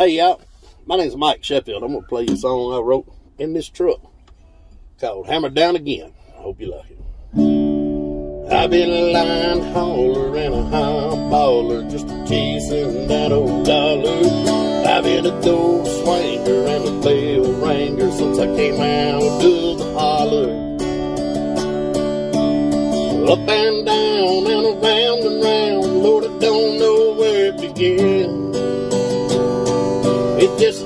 Hey, y'all. My name's Mike Sheffield. I'm to play you a song I wrote in this truck called Hammer Down Again. I hope you like it. I've been a line hauler and a high baller just chasing that old dollar. I've been a door swanger and a bell ringer since I came out of the holler. Up and down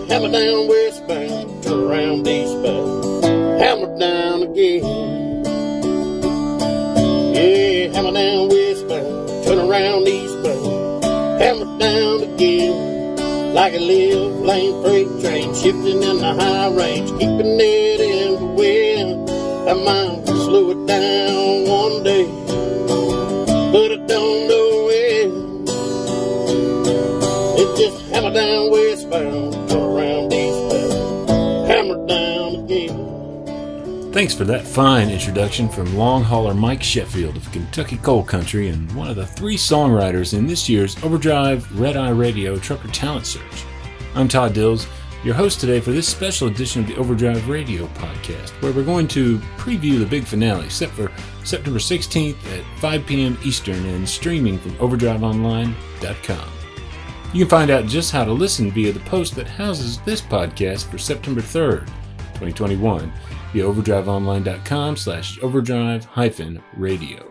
hammer down westbound, turn around eastbound, hammer down again. Yeah, hammer down westbound, turn around eastbound, hammer down again. Like a live lane freight train, shifting in the high range, keeping it in the wind. I might slow it down one day, but I don't know when. It just hammer down westbound, Thanks for that fine introduction from long hauler Mike Sheffield of Kentucky Coal Country and one of the three songwriters in this year's Overdrive Red Eye Radio Trucker Talent Search. I'm Todd Dills, your host today for this special edition of the Overdrive Radio podcast, where we're going to preview the big finale set for September 16th at 5 p.m. Eastern and streaming from overdriveonline.com. You can find out just how to listen via the post that houses this podcast for September 3rd, 2021 via overdriveonline.com slash overdrive hyphen radio.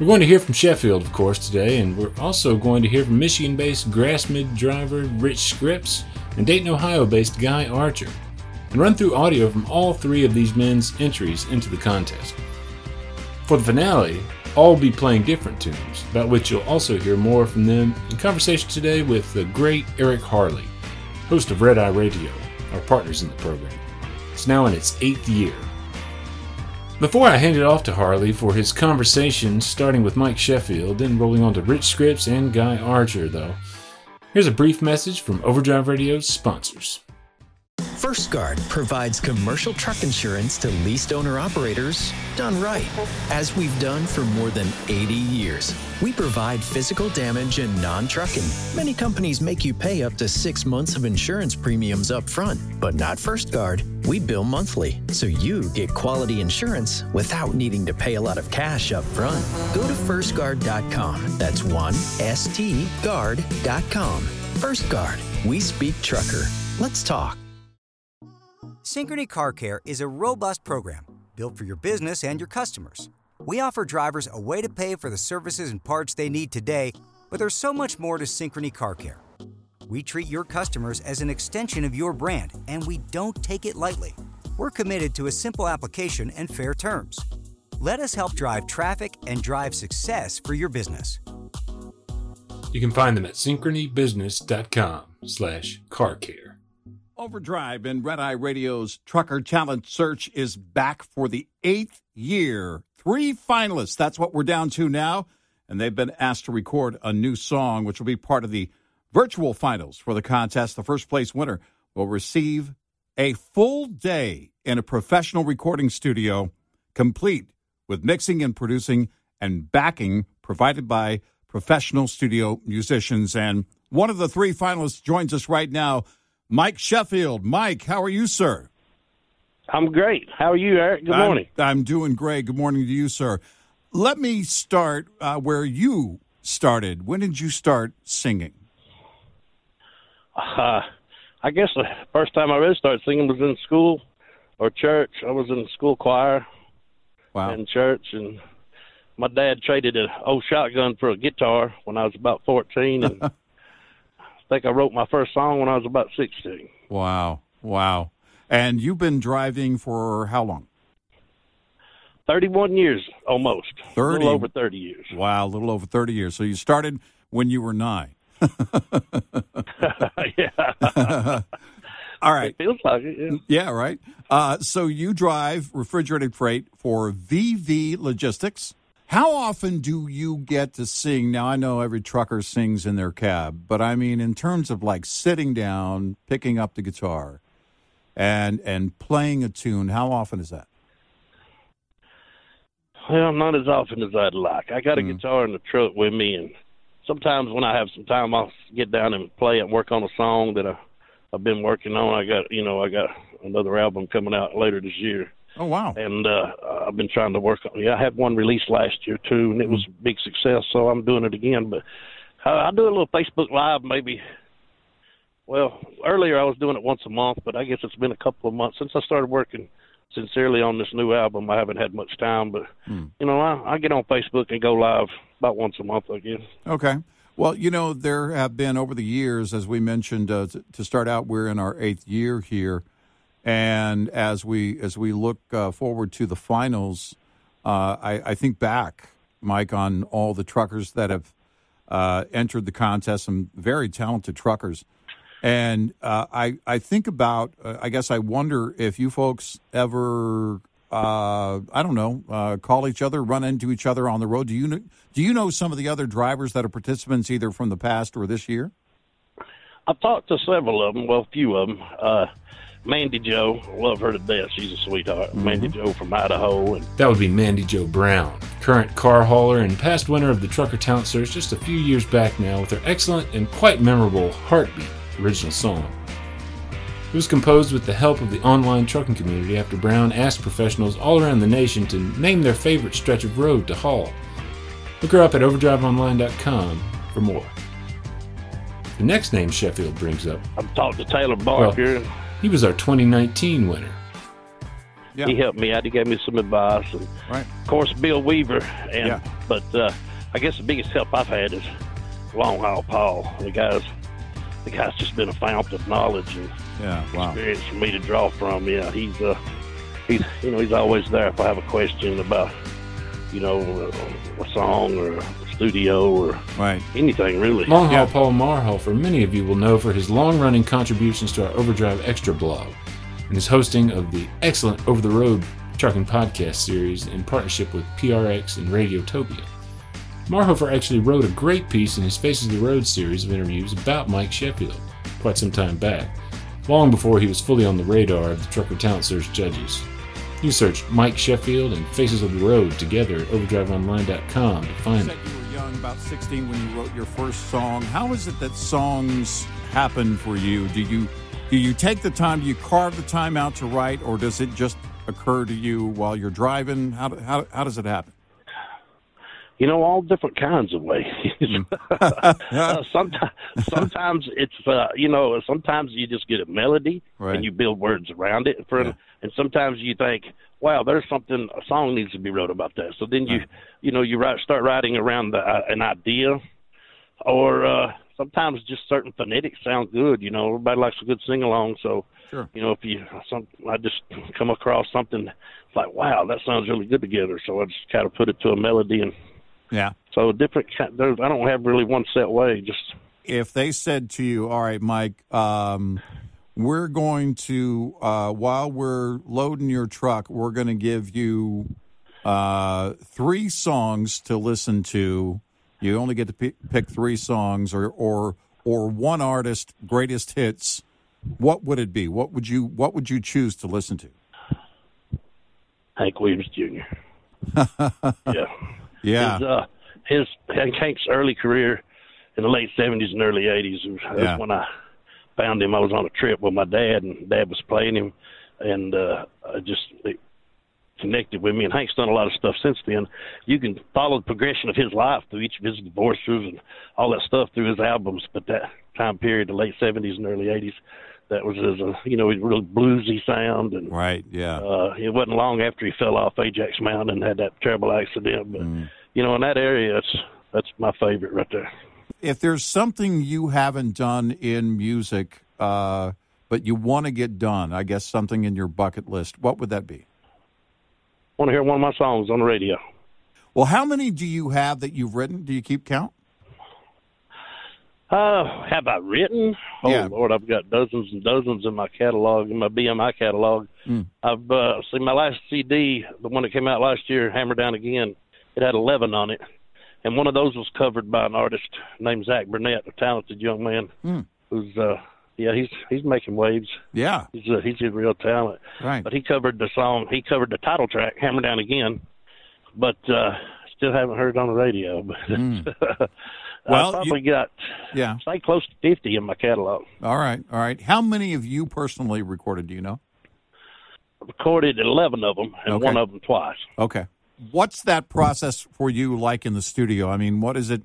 We're going to hear from Sheffield, of course, today, and we're also going to hear from Michigan based Grassmid driver Rich Scripps and Dayton, Ohio based Guy Archer, and run through audio from all three of these men's entries into the contest. For the finale, all be playing different tunes, about which you'll also hear more from them in conversation today with the great Eric Harley, host of Red Eye Radio, our partners in the program. It's now in its eighth year. Before I hand it off to Harley for his conversation, starting with Mike Sheffield, then rolling on to Rich Scripps and Guy Archer, though, here's a brief message from Overdrive Radio's sponsors. First Guard provides commercial truck insurance to leased owner operators done right, as we've done for more than 80 years. We provide physical damage and non trucking. Many companies make you pay up to six months of insurance premiums up front, but not First Guard. We bill monthly, so you get quality insurance without needing to pay a lot of cash up front. Go to firstguard.com. That's one S T guard.com. First Guard. We speak trucker. Let's talk. Synchrony Car Care is a robust program built for your business and your customers. We offer drivers a way to pay for the services and parts they need today, but there's so much more to Synchrony Car Care. We treat your customers as an extension of your brand, and we don't take it lightly. We're committed to a simple application and fair terms. Let us help drive traffic and drive success for your business. You can find them at synchronybusiness.com slash car care. Overdrive and Red Eye Radio's Trucker Challenge Search is back for the eighth year. Three finalists, that's what we're down to now. And they've been asked to record a new song, which will be part of the virtual finals for the contest. The first place winner will receive a full day in a professional recording studio, complete with mixing and producing and backing provided by professional studio musicians. And one of the three finalists joins us right now. Mike Sheffield. Mike, how are you, sir? I'm great. How are you, Eric? Good morning. I'm, I'm doing great. Good morning to you, sir. Let me start uh, where you started. When did you start singing? Uh, I guess the first time I really started singing was in school or church. I was in the school choir Wow. and church, and my dad traded an old shotgun for a guitar when I was about 14, and think I wrote my first song when I was about 16. Wow. Wow. And you've been driving for how long? 31 years almost. 30. A little over 30 years. Wow, a little over 30 years. So you started when you were nine. yeah. All right. It feels like it, yeah. Yeah, right. Uh, so you drive refrigerated freight for VV Logistics. How often do you get to sing? Now, I know every trucker sings in their cab, but I mean, in terms of like sitting down, picking up the guitar, and and playing a tune, how often is that? Well, not as often as I'd like. I got a Mm. guitar in the truck with me, and sometimes when I have some time, I'll get down and play and work on a song that I, I've been working on. I got, you know, I got another album coming out later this year, Oh wow. and uh, I've been trying to work on. Yeah, I had one released last year too, and it was a big success. So I'm doing it again. But I, I do a little Facebook Live, maybe. Well, earlier I was doing it once a month, but I guess it's been a couple of months since I started working sincerely on this new album. I haven't had much time, but you know, I, I get on Facebook and go live about once a month, I guess. Okay. Well, you know, there have been over the years, as we mentioned, uh, to start out, we're in our eighth year here, and as we as we look uh, forward to the finals, uh, I, I think back, Mike, on all the truckers that have uh, entered the contest, some very talented truckers, and uh, I I think about, uh, I guess I wonder if you folks ever. Uh, I don't know. Call each other, run into each other on the road. Do you know, do you know some of the other drivers that are participants either from the past or this year? I've talked to several of them, well, a few of them. Mandy Joe, I love her to death. She's a sweetheart. Mhm. Mandy Joe from Idaho, and That would be Mandy Joe Brown, current car hauler and past winner of the Trucker Talent Search just a few years back now with her excellent and quite memorable Heartbeat original song. It was composed with the help of the online trucking community after Brown asked professionals all around the nation to name their favorite stretch of road to haul. Look her up at overdriveonline.com for more. The next name Sheffield brings up, I've talked to Taylor Barker. and he was our 2019 winner. Yeah. He helped me out. He gave me some advice, and Right. of course Bill Weaver. And Yeah. but uh, I guess the biggest help I've had is Long Haul Paul. The guy's the guy's just been a fountain of knowledge and Yeah. Wow. experience for me to draw from. Yeah, he's uh, he's you know he's always there if I have a question about you know a song or a studio or Right. anything really. Long haul Yeah. Paul Marhofer, many of you will know for his long running contributions to our Overdrive Extra blog and his hosting of the excellent Over the Road trucking podcast series in partnership with PRX and Radiotopia. Marhofer actually wrote a great piece in his Faces of the Road series of interviews about Mike Sheffield quite some time back, long before he was fully on the radar of the Trucker Talent Search judges. You search Mike Sheffield and Faces of the Road together at overdriveonline.com to find it. Young, about 16, when you wrote your first song. How is it that songs happen for you? Do you do you take the time? Do you carve the time out to write, or does it just occur to you while you're driving? How how how does it happen? you know, all different kinds of ways. uh, sometimes, sometimes it's uh, you know, sometimes you just get a melody Right. and you build words around it. For Yeah. And sometimes you think, wow, there's something a song needs to be wrote about that. So then you, you know, you write start writing around the, uh, an idea, or uh, sometimes just certain phonetics sound good. You know, everybody likes a good sing along, so. Sure. You know, if you some, I just come across something it's like, wow, that sounds really good together. So I just kind of put it to a melody and Yeah. so different. There's, I don't have really one set way. Just If they said to you, "All right, Mike, um, we're going to uh, while we're loading your truck, we're going to give you uh, three songs to listen to. You only get to p- pick three songs, or or or one artist greatest hits. What would it be? What would you What would you choose to listen to? Hank Williams Jr. yeah, Yeah, his, uh, his Hank- Hank's early career in the late '70s and early '80s. That's Yeah. when I found him. I was on a trip with my dad, and Dad was playing him, and uh, I just it connected with me. And Hank's done a lot of stuff since then. You can follow the progression of his life through each of his divorces and all that stuff through his albums. But that time period, the late '70s and early '80s, that was his, uh, you know, his real bluesy sound and. right. Yeah, Uh, it wasn't long after he fell off Ajax Mountain and had that terrible accident. But you know, in that area, that's that's my favorite right there. If there's something you haven't done in music, uh, but you want to get done, I guess something in your bucket list, what would that be? I Want to hear one of my songs on the radio? Well, how many do you have that you've written? Do you keep count? Uh, have I written? Oh Yeah. Lord, I've got dozens and dozens in my catalog, in my BMI catalog. Mm. I've uh, see my last CD, the one that came out last year, Hammer Down Again. It had eleven on it, and one of those was covered by an artist named Zach Burnett, a talented young man Mm. who's uh, yeah, he's he's making waves. Yeah, He's a, he's a real talent. right. But he covered the song. He covered the title track, "Hammer Down Again," but uh, still haven't heard it on the radio. But Mm. Well, I probably got Yeah. say close to fifty in my catalog. All right. All right. How many of you personally recorded? Do you know? Recorded eleven of them, and Okay. one of them twice. Okay. What's that process for you like in the studio? I mean, what is it?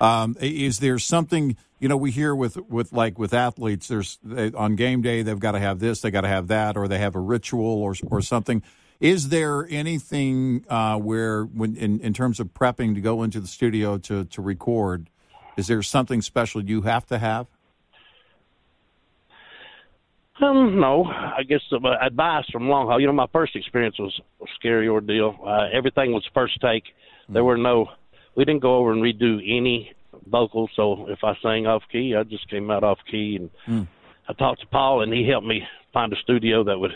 Um, is there something you know we hear with with like with athletes? There's they, on game day they've got to have this, they got to have that, or they have a ritual or or something. Is there anything uh, where when in, in terms of prepping to go into the studio to to record? Is there something special you have to have? Um, no, I guess uh, advice from long haul. You know, my first experience was a scary ordeal. Uh, everything was first take. There were no, we didn't go over and redo any vocals. So if I sang off key, I just came out off key. And I talked to Paul, and he helped me find a studio that would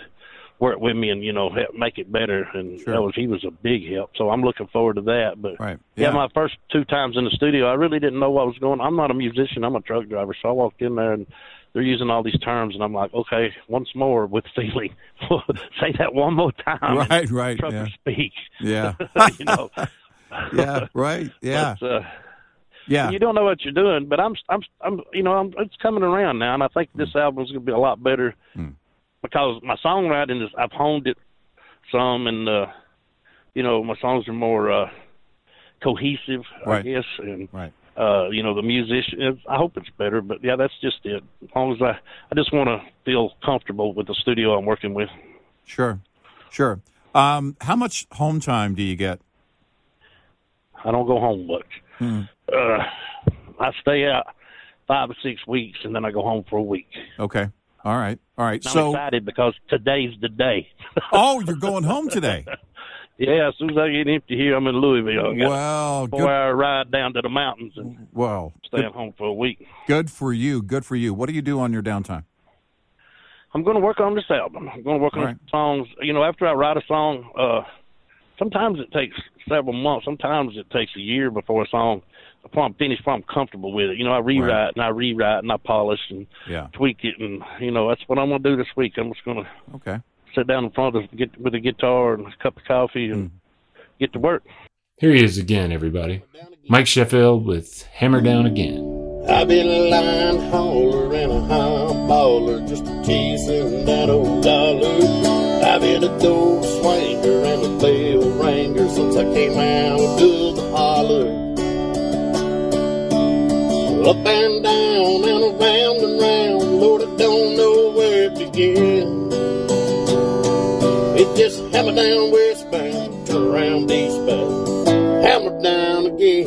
work with me and you know help make it better. And Sure. that was he was a big help. So I'm looking forward to that. But Right. yeah, Yeah. my first two times in the studio, I really didn't know what was going. on. I'm not a musician. I'm a truck driver. So I walked in there and they're using all these terms, and I'm like, okay, once more with feeling. Say that one more time. Right, right, Trucker yeah. speak. Yeah. you know. yeah. Right. Yeah. But, uh, Yeah. you don't know what you're doing, but I'm, I'm, I'm, you know, I'm, it's coming around now, and I think Hmm. this album's gonna be a lot better because my songwriting is I've honed it some, and uh, you know, my songs are more uh, cohesive, I Right. guess, and Right. Uh, you know, the musician. I hope it's better, but yeah, that's just it. As long as I, I just want to feel comfortable with the studio I'm working with. Sure. Sure. Um, how much home time do you get? I don't go home much. Hmm. Uh, I stay out five or six weeks, and then I go home for a week. Okay. All right. All right. I'm so, excited because today's the day. oh, you're going home today. yeah, as soon as I get empty here, I'm in Louisville. I got Well, a good. four-hour ride down to the mountains and Well, stay good, home for a week. good for you. Good for you. What do you do on your downtime? I'm going to work on this album. I'm going to work on All right. songs. You know, after I write a song, uh, sometimes it takes several months. Sometimes it takes a year before a song, before I'm finished, before I'm comfortable with it. You know, I rewrite Right. and I rewrite and I polish and Yeah. tweak it, and you know, that's what I'm going to do this week. I'm just going to Okay. Sit down in front of get with a guitar and a cup of coffee and hmm. get to work. Here he is again, everybody. Mike Sheffield with Hammer Down Again. I've been a line hauler and a high baller just chasing that old dollar. I've been a door swinger and a bell ringer since I came out of the holler. Up and down and around and round, hammer down westbound, turn around eastbound, hammer down again.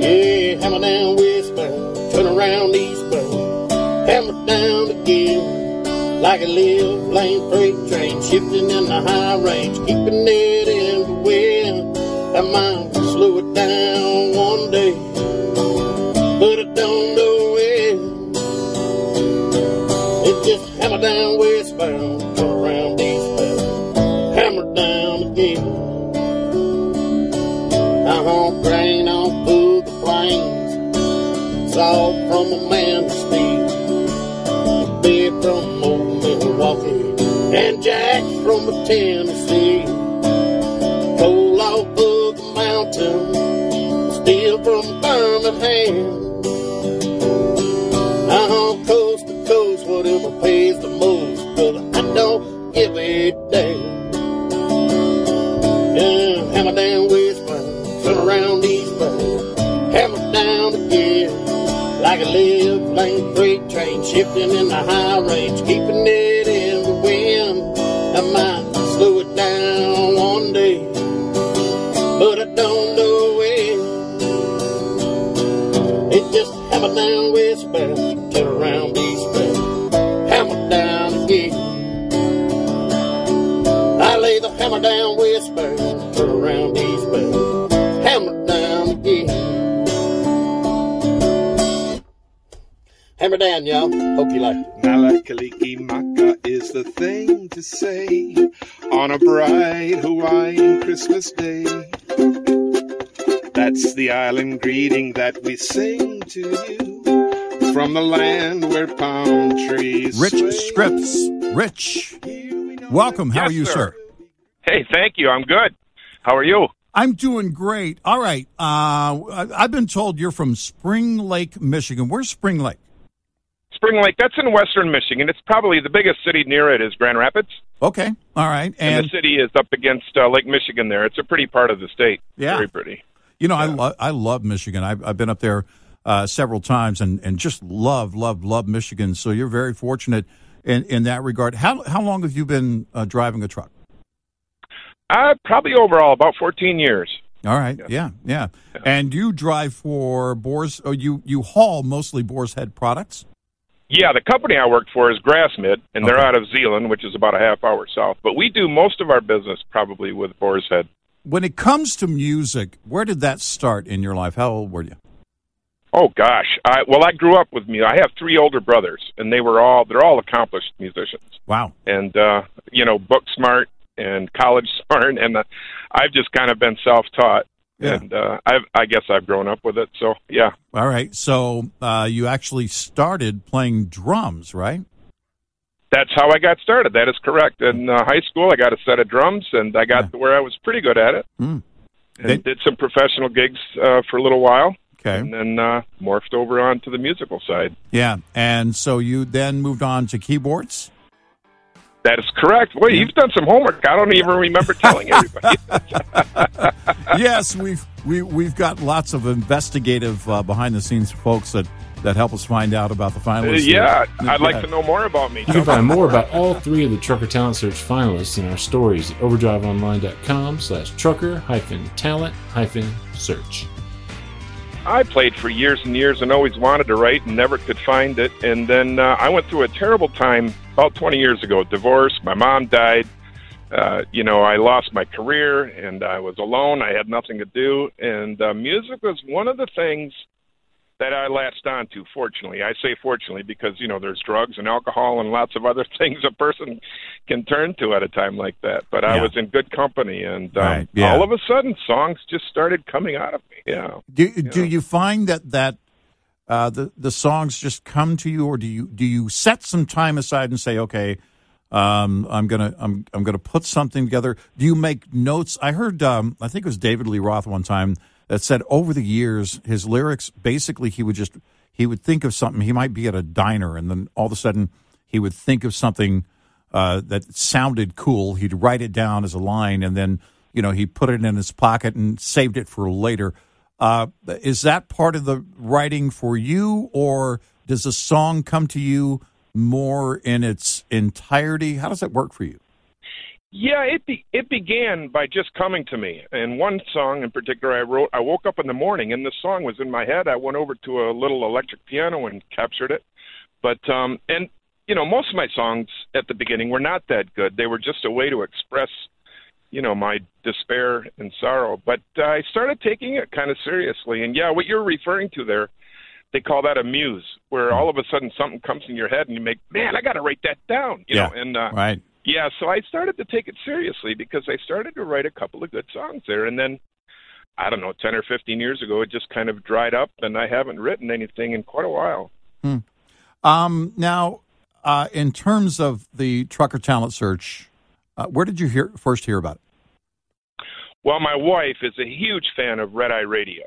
Yeah, hammer down westbound, turn around eastbound, hammer down again. Like a live lane freight train, shifting in the high range, keeping it in the wind. I might slow it down one day, but I don't know when. It just hammer down westbound, All from a man's speed. Big from old Milwaukee and Jack from Tennessee. Coal off of the mountain, steel from Birmingham. Shifting in the high range, keeping it Hammer down, y'all. Hope you like it. Mele Kalikimaka is the thing to say on a bright Hawaiian Christmas day. That's the island greeting that we sing to you from the land where palm trees Rich sway. Scripps. Rich, Here we know welcome. How Yes, are you, sir. sir? Hey, thank you. I'm good. How are you? I'm doing great. All right. Uh, I've been told you're from Spring Lake, Michigan. Where's Spring Lake? Spring Lake, that's in western Michigan. It's probably the biggest city near it is Grand Rapids. Okay. All right. And, And, the city is up against uh, Lake Michigan there. It's a pretty part of the state. Yeah. Very pretty. you know, I love I love Michigan. I've, I've been up there uh, several times and, and just love, love, love Michigan. So you're very fortunate in, in that regard. How how long have you been uh, driving a truck? Uh, probably overall about 14 years. All right. Yeah. Yeah. And you drive for Boars. Oh, you you haul mostly Boar's Head products. Yeah, the company I work for is Grassmid, and they're out of Zeeland, which is about a half hour south. But we do most of our business probably with Boar's Head. When it comes to music, where did that start in your life? How old were you? Oh gosh, I, well I grew up with me. I have three older brothers, and they were all they're all accomplished musicians, Wow. and uh, you know, book smart and college smart, and uh, I've just kind of been self taught, Yeah. and uh, I've, I guess I've grown up with it. So yeah, All right. So uh, you actually started playing drums, right? that's how I got started. That is correct. In uh, high school, I got a set of drums, and I got Yeah. to where I was pretty good at it, Mm. and They- did some professional gigs uh, for a little while, Okay. and then uh, morphed over onto the musical side. Yeah. And so you then moved on to keyboards. That is correct. Wait, you've done some homework. I don't even remember telling everybody. yes, we've we, we've got lots of investigative uh, behind the scenes folks that, that help us find out about the Uh, finalists. yeah, I'd like to know more about me. You can find more about all three of the Trucker Talent Search finalists in our stories at overdriveonline.com slash trucker hyphen talent hyphen search. I played for years and years and always wanted to write and never could find it. And then uh, I went through a terrible time about 20 years ago. Divorce. My mom died. Uh, you know, I lost my career and I was alone. I had nothing to do. And uh, music was one of the things that I latched on to, fortunately. I say fortunately because, you know, there's drugs and alcohol and lots of other things a person can turn to at a time like that. But I was in good company. And um, Right, yeah. all of a sudden, songs just started coming out of me. Yeah. Do do you find that that uh, the the songs just come to you, or do you do you set some time aside and say, okay, um, I'm gonna I'm I'm gonna put something together? Do you make notes? I heard um, I think it was David Lee Roth one time that said over the years his lyrics basically he would just he would think of something he might be at a diner and then all of a sudden he would think of something uh, that sounded cool. He'd write it down as a line, and then you know he put it in his pocket and saved it for later. Uh, is that part of the writing for you, or does a song come to you more in its entirety? How does that work for you? Yeah, it be, it began by just coming to me. And one song in particular, I wrote. I woke up in the morning, and the song was in my head. I went over to a little electric piano and captured it. But um, and you know, most of my songs at the beginning were not that good. They were just a way to express, you know, my despair and sorrow. But uh, I started taking it kind of seriously. And yeah, what you're referring to there, they call that a muse, where all of a sudden something comes in your head, and you make, man, I got to write that down. You Yeah. know, and uh, Right. yeah, so I started to take it seriously because I started to write a couple of good songs there. And then, I don't know, 10 or 15 years ago, it just kind of dried up, and I haven't written anything in quite a while. Um, now, uh, in terms of the trucker talent search, uh, where did you hear first hear about it? Well, my wife is a huge fan of Red Eye Radio.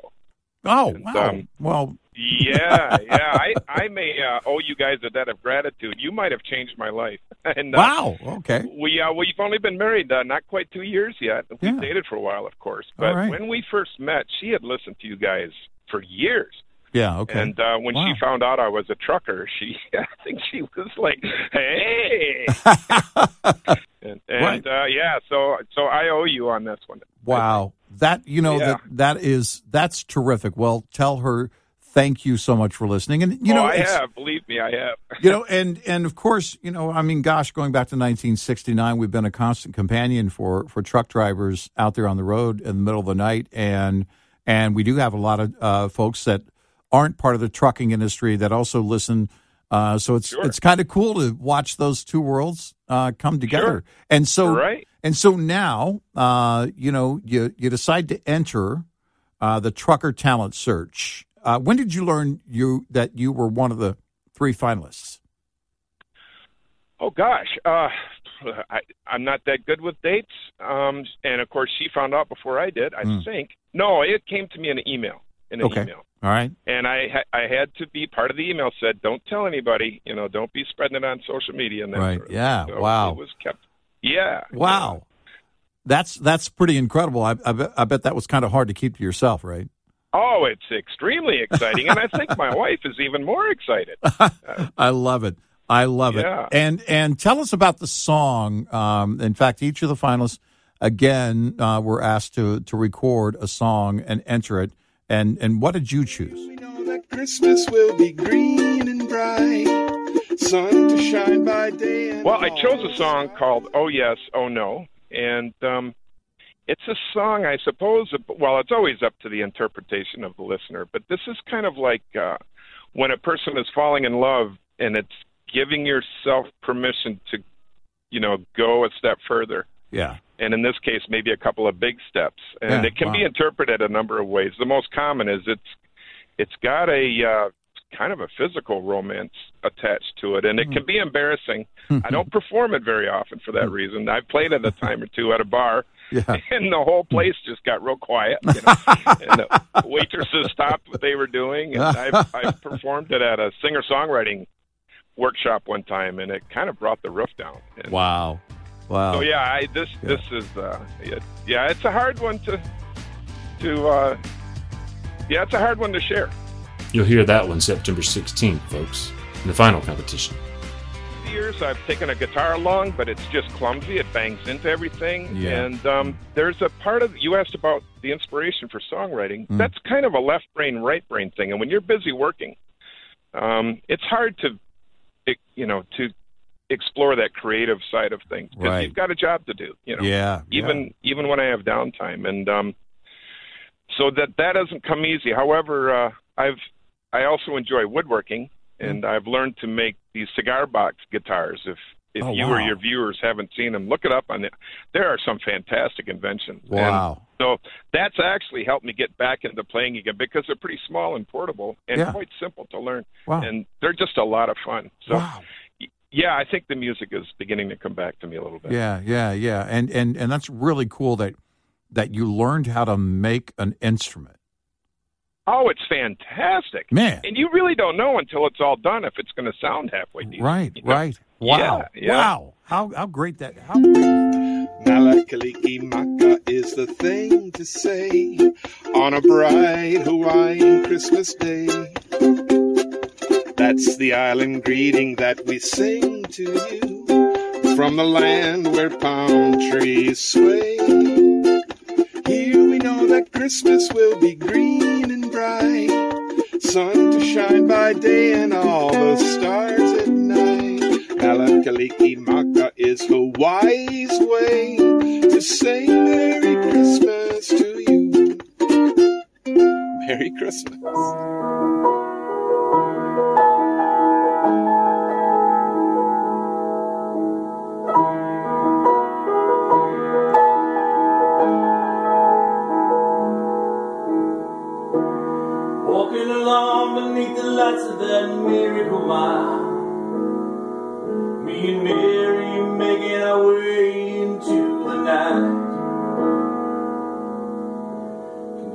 Oh, And, wow. um, well, Yeah, yeah. I, I may uh, owe you guys a debt of gratitude. You might have changed my life. and uh, wow. Okay. We uh, we've only been married uh, not quite two years yet. We Yeah. dated for a while, of course. But right. when we first met, she had listened to you guys for years. Yeah. Okay. And uh, when Wow. she found out I was a trucker, she I think she was like, "Hey!" and and Right. uh, yeah, so so I owe you on this one. Wow. That you know Yeah. that that is that's terrific. Well, tell her thank you so much for listening. And you oh, know, I have. Believe me, I have. you know, and and of course, you know, I mean, gosh, going back to 1969, we've been a constant companion for for truck drivers out there on the road in the middle of the night, and and we do have a lot of uh, folks that aren't part of the trucking industry that also listen. Uh, so it's Sure. it's kind of cool to watch those two worlds uh, come together. And so Right. and so now, uh, you know, you you decide to enter uh, the trucker talent search. Uh, when did you learn you that you were one of the three finalists? Oh gosh, uh, I, I'm not that good with dates. Um, and of course, she found out before I did. I Mm. think no, it came to me in an email. In an Okay. email, All right. and I ha- I had to be part of the email. Said, don't tell anybody. You know, don't be spreading it on social media. And that Right. sort of Yeah. So Wow. It was kept. Yeah. Wow. That's that's pretty incredible. I, I, bet, I bet that was kind of hard to keep to yourself, right? Oh, it's extremely exciting, and I think my wife is even more excited. I love it. I love Yeah. it. And and tell us about the song. Um, in fact, each of the finalists again uh, were asked to to record a song and enter it. And and what did you choose? We know that Christmas will be green and bright, sun to shine by day. And Well, I chose a song called "Oh Yes, Oh No," and um, it's a song, I suppose. Well, it's always up to the interpretation of the listener, but this is kind of like uh, when a person is falling in love, and it's giving yourself permission to, you know, go a step further. Yeah. And in this case, maybe a couple of big steps, and Yeah, it can be interpreted a number of ways. The most common is it's it's got a uh, kind of a physical romance attached to it, and it can be embarrassing. I don't perform it very often for that reason. I've played it a time or two at a bar, Yeah. and the whole place just got real quiet. You know? and the waitresses stopped what they were doing, and I've, I've performed it at a singer songwriting workshop one time, and it kind of brought the roof down. And Wow. Wow. so yeah, I, this this is uh, yeah, yeah, it's a hard one to to uh, yeah, it's a hard one to share. You'll hear that one September 16th, folks, in the final competition. years I've taken a guitar along, but it's just clumsy. It bangs into everything. Yeah. And um, there's a part of you asked about the inspiration for songwriting. Mm. That's kind of a left brain, right brain thing. And when you're busy working, um, it's hard to, it, you know, to explore that creative side of things because Right. you've got a job to do. You know, Yeah. even even when I have downtime, and um, so that that doesn't come easy. However, uh, I've I also enjoy woodworking, and I've learned to make these cigar box guitars. If if Oh, you wow. or your viewers haven't seen them, look it up on the. There are some fantastic inventions. And Wow. so that's actually helped me get back into playing again because they're pretty small and portable and Yeah. quite simple to learn, Wow. and they're just a lot of fun. So wow. Yeah, I think the music is beginning to come back to me a little bit. Yeah, yeah, yeah. And and and that's really cool that that you learned how to make an instrument. Oh, it's fantastic. Man. And you really don't know until it's all done if it's going to sound halfway decent. Right, you know? right. Wow. Yeah, yeah. Wow. How how great that how that? Mele Kalikimaka is the thing to say on a bright Hawaiian Christmas day. That's the island greeting that we sing to you from the land where palm trees sway. Here we know that Christmas will be green and bright, sun to shine by day and all the stars at night. Mele Kalikimaka is Hawaii's way to say Merry Christmas to you. Merry Christmas. Lights of that miracle mile. Me and Mary making our way into the night.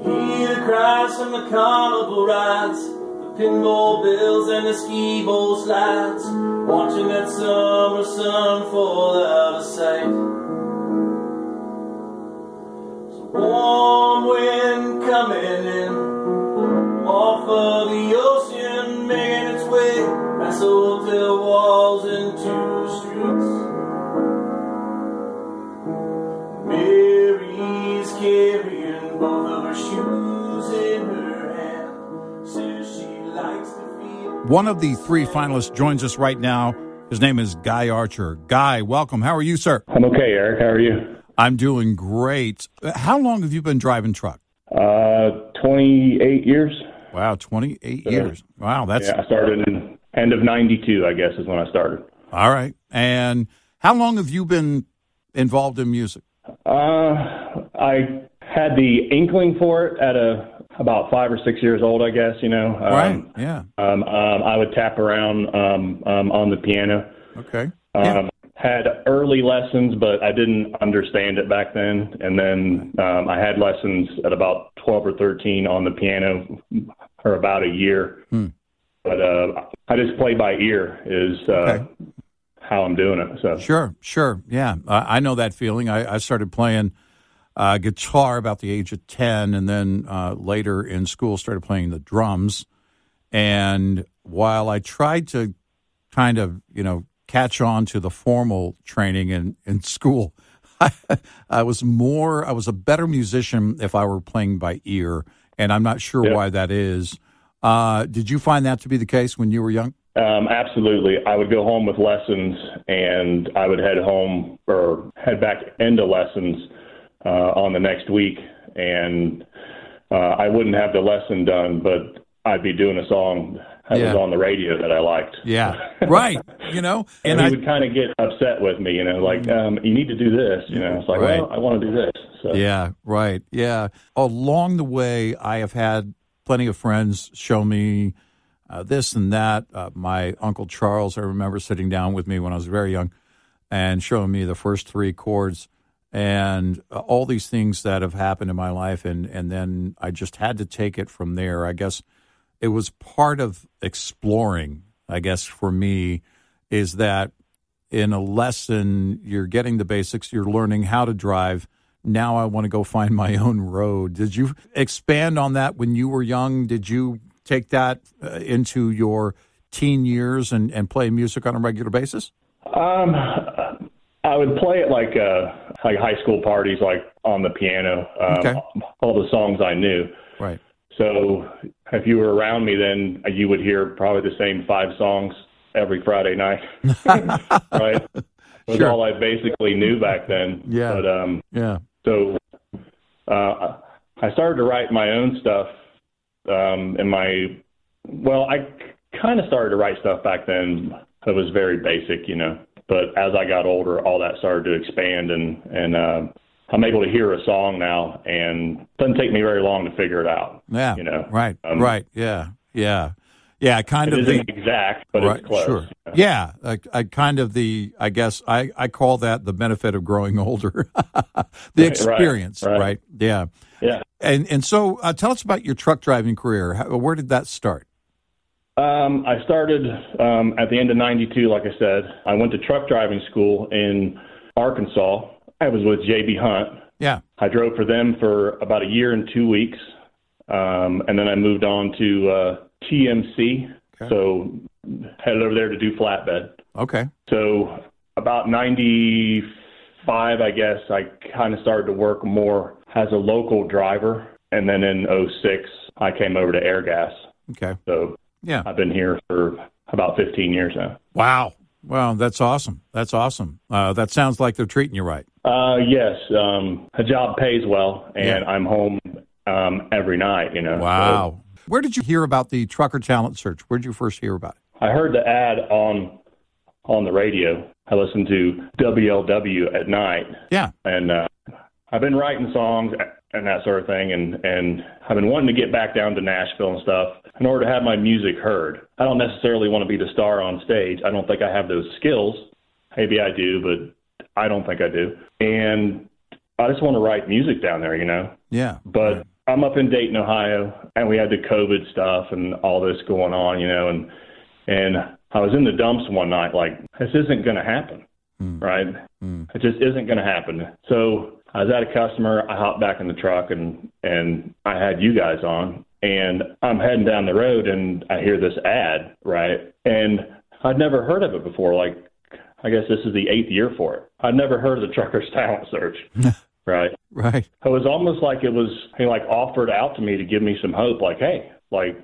Can hear the cries from the carnival rides, the pinball bills and the ski bowl slides. Watching that summer sun fall out of sight. Warm wind coming in off of the past walls into the streets. Mary's carrying both of her shoes in her hand. Says she likes to feel. One of the three finalists joins us right now. His name is Guy Archer. Guy, welcome. How are you, sir? I'm okay, Eric. How are you? I'm doing great. Uh, How long have you been driving truck? Uh, 28 years. Wow, 28 Uh, years. Wow, that's Yeah, I started in end of 92, I guess, is when I started. all right. And how long have you been involved in music? Uh, I had the inkling for it at a about five or six years old, I guess, you know. Um, right. Yeah. Um, um, I would tap around um, um, on the piano. Okay. Um, Yeah. had early lessons, but I didn't understand it back then. And then um, I had lessons at about 12 or 13 on the piano for about a year. Hmm. But uh, I just play by ear is uh, Okay. how I'm doing it. So Sure, sure. Yeah, I, I know that feeling. I, I started playing uh, guitar about the age of 10, and then uh, later in school started playing the drums. And while I tried to kind of, you know, catch on to the formal training in, in school, I, I was more, I was a better musician if I were playing by ear. And I'm not sure Yeah. why that is. Uh, did you find that to be the case when you were young? Um, absolutely. I would go home with lessons and I would head home or head back into lessons uh, on the next week. And uh, I wouldn't have the lesson done, but I'd be doing a song that Yeah. was on the radio that I liked. Yeah, right. You know, And, and he I, would kind of get upset with me, you know, like, um, you need to do this. You know, it's like, Right. well, I want to do this. So, Yeah, right. Yeah. Along the way, I have had plenty of friends show me uh, this and that. Uh, my Uncle Charles, I remember sitting down with me when I was very young and showing me the first three chords and uh, all these things that have happened in my life. And, and then I just had to take it from there. I guess it was part of exploring, I guess, for me, is that in a lesson, you're getting the basics, you're learning how to drive. Now I want to go find my own road. Did you expand on that when you were young? Did you take that uh, into your teen years and, and play music on a regular basis? Um, I would play it like uh, like high school parties, like on the piano. Um, Okay. All the songs I knew. Right. So if you were around me, then you would hear probably the same five songs every Friday night. right. Was Sure. all I basically knew back then. Yeah. But um, Yeah. So uh, I started to write my own stuff. Um, in my well, I kind of started to write stuff back then. It was very basic, you know. But as I got older, all that started to expand, and and uh, I'm able to hear a song now, and it doesn't take me very long to figure it out. Yeah. You know. Right. Um, right. Yeah. Yeah. Yeah. Kind It of the exact, but right, it's close. Sure. Yeah, I, I kind of the I guess I, I call that the benefit of growing older, the right, experience, right, right. Yeah, Yeah. and and so uh, tell us about your truck driving career. How, where did that start? Um, I started um, at the end of '92. Like I said, I went to truck driving school in Arkansas. I was with JB Hunt. Yeah, I drove for them for about a year and two weeks, um, and then I moved on to uh, TMC. So headed over there to do flatbed. okay, So about 95, I guess, I kind of started to work more as a local driver. And then in '06, I came over to Airgas. okay, So yeah. I've been here for about 15 years now. Wow, wow, that's awesome. That's awesome. Uh, that sounds like they're treating you right. Uh, yes, um, a job pays well, and Yeah. I'm home um, every night. You know. Wow. Where did you hear about the trucker talent search? Where did you first hear about it? I heard the ad on on the radio. I listened to WLW at night, Yeah, and uh, I've been writing songs and that sort of thing, and and I've been wanting to get back down to Nashville and stuff in order to have my music heard. I don't necessarily want to be the star on stage. I don't think I have those skills. Maybe I do, but I don't think I do. And I just want to write music down there, you know. yeah, But I'm up in Dayton, Ohio, and we had the COVID stuff and all this going on, you know, and and I was in the dumps one night, like this isn't going to happen, hmm. right? Hmm. It just isn't going to happen. So I was at a customer. I hopped back in the truck and and I had you guys on, and I'm heading down the road, and I hear this ad, right? And I'd never heard of it before. Like, I guess this is the eighth year for it. I'd never heard of the Truckers Talent Search, right? right. it was almost like it was he like offered out to me to give me some hope like hey like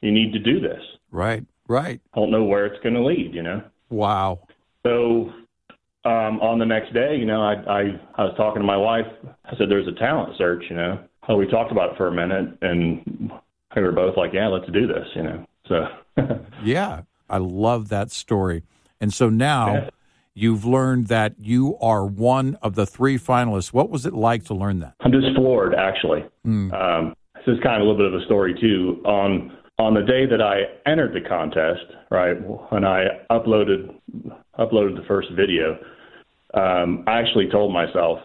you need to do this Right, right. i don't know where it's going to lead you know Wow. so um on the next day you know i i i was talking to my wife i said there's a talent search you know oh we talked about it for a minute and we were both like yeah let's do this you know so Yeah, I love that story. And so now. You've learned that you are one of the three finalists. What was it like to learn that? I'm just floored, actually. Um, this is kind of a little bit of a story too. On on the day that I entered the contest, right when I uploaded uploaded the first video, um, I actually told myself,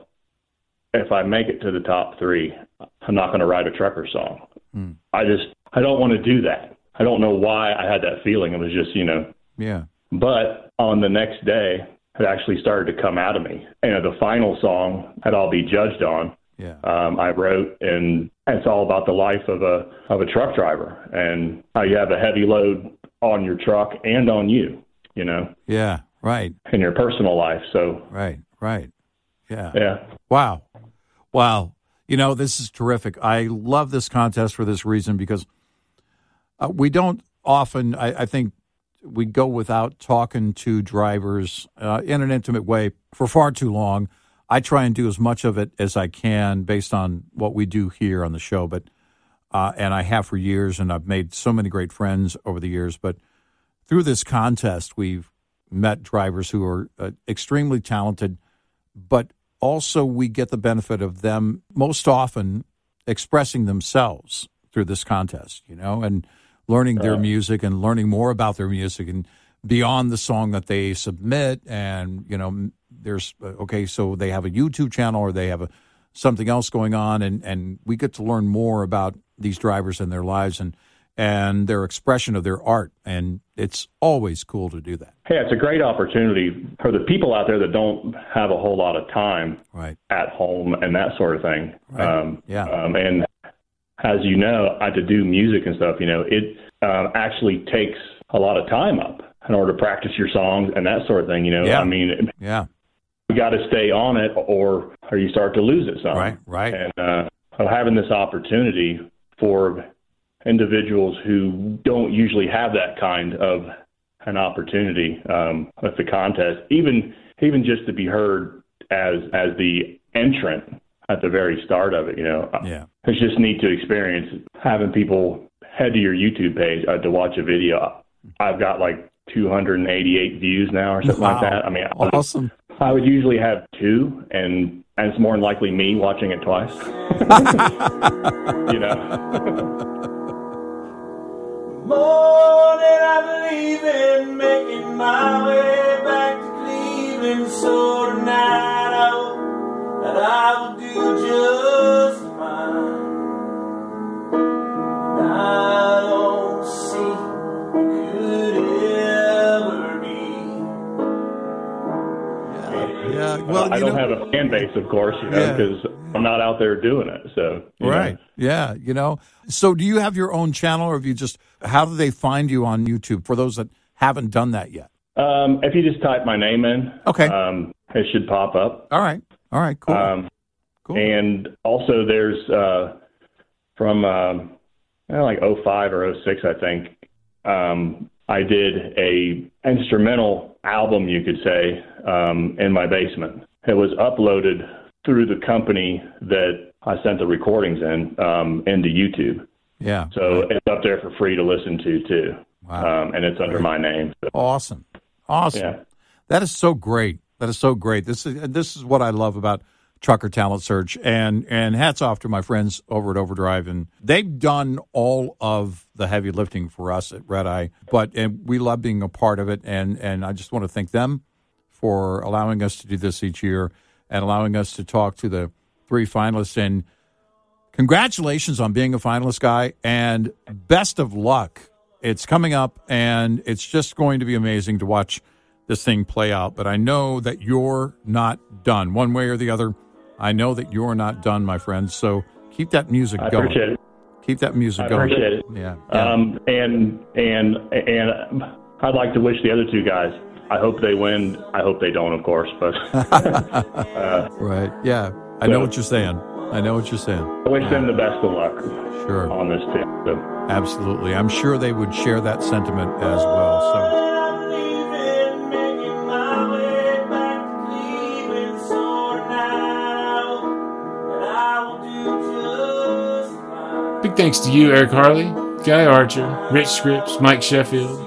if I make it to the top three, I'm not going to write a trucker song. Mm. I just I don't want to do that. I don't know why I had that feeling. It was just you know. Yeah. But on the next day, it actually started to come out of me. And the final song that I'll be judged on, Yeah. um, I wrote, and it's all about the life of a of a truck driver and how you have a heavy load on your truck and on you, you know, Yeah. Right. in your personal life. So Right. Right. Yeah. yeah, Wow. Wow. You know, this is terrific. I love this contest for this reason because uh, we don't often, I, I think, we go without talking to drivers uh, in an intimate way for far too long. I try and do as much of it as I can based on what we do here on the show, but uh, and I have for years, and I've made so many great friends over the years. But through this contest, we've met drivers who are uh, extremely talented, but also we get the benefit of them most often expressing themselves through this contest, you know, and learning their music and learning more about their music and beyond the song that they submit. And, you know, there's, uh, okay, so they have a YouTube channel or they have a, something else going on. And, and we get to learn more about these drivers and their lives and, and their expression of their art. And it's always cool to do that. hey, it's a great opportunity for the people out there that don't have a whole lot of time Right. at home and that sort of thing. Right. Um, Yeah. Um, and as you know, I to do music and stuff. You know, it um, actually takes a lot of time up in order to practice your songs and that sort of thing. You know, Yeah. I mean, Yeah. you got to stay on it, or or you start to lose it some. Right. Right. And uh, having this opportunity for individuals who don't usually have that kind of an opportunity um, with the contest, even even just to be heard as as the entrant at the very start of it, you know, Yeah. It's just neat to experience having people head to your YouTube page uh, to watch a video. I've got like 288 views now or something Wow. like that. I mean, Awesome. I would usually have two, and and it's more than likely me watching it twice. you know, Morning, I believe in making my way back to Cleveland. So tonight I hope that I will do just fine. Well, I don't know, have a fan base, of course, you know, Yeah. because I'm not out there doing it. So you know. Right. Yeah. You know, so do you have your own channel or have you just, how do they find you on YouTube for those that haven't done that yet? Um, if you just type my name in, Okay. um, it should pop up. All right. All right. Cool. Um, cool. And also, there's uh, from um, eh, like 05 or 06, I think. Um, I did a instrumental album, you could say, um, in my basement. It was uploaded through the company that I sent the recordings in um, into YouTube. yeah. So it's up there for free to listen to too, Wow. um, and it's under my name. So, Awesome. Awesome. yeah. That is so great. That is so great. This is this is what I love about Trucker Talent Search, and and hats off to my friends over at Overdrive, and they've done all of the heavy lifting for us at Red Eye. But and we love being a part of it, and and I just want to thank them for allowing us to do this each year and allowing us to talk to the three finalists. And congratulations on being a finalist, guy, and best of luck. It's coming up, and it's just going to be amazing to watch this thing play out. But I know that you're not done, one way or the other. I know that you're not done, my friends. So keep that music I going. appreciate it. Keep that music I going. appreciate it. Yeah. yeah. Um, and and and I'd like to wish the other two guys. I hope they win. I hope they don't, of course. But uh, right. Yeah. I know what you're saying. I know what you're saying. I wish them the best of luck Sure. on this too. So, Absolutely. I'm sure they would share that sentiment as well. So. Thanks to you, Eric Harley, Guy Archer, Rich Scripps, Mike Sheffield.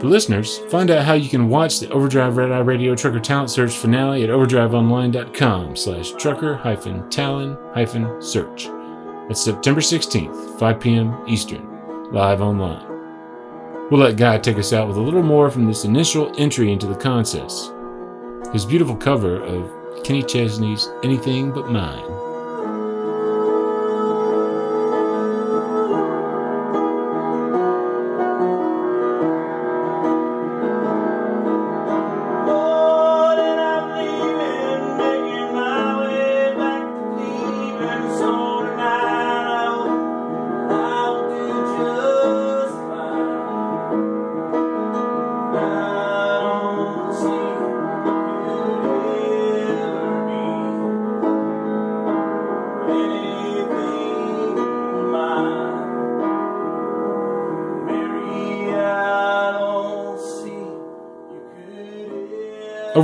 For listeners, find out how you can watch the Overdrive Red Eye Radio Trucker Talent Search finale at overdriveonline.com slash trucker hyphen talent hyphen search. That's September 16th, 5 p.m. Eastern. live online. We'll let Guy take us out with a little more from this initial entry into the contest. His beautiful cover of Kenny Chesney's Anything But Mine.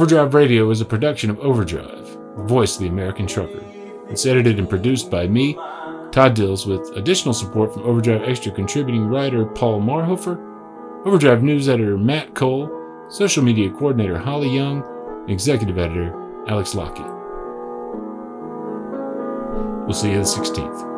Overdrive Radio is a production of Overdrive, voice of the American trucker. It's edited and produced by me, Todd Dills, with additional support from Overdrive Extra contributing writer Paul Marhofer, Overdrive news editor Matt Cole, social media coordinator Holly Young, and executive editor Alex Lockett. We'll see you the 16th.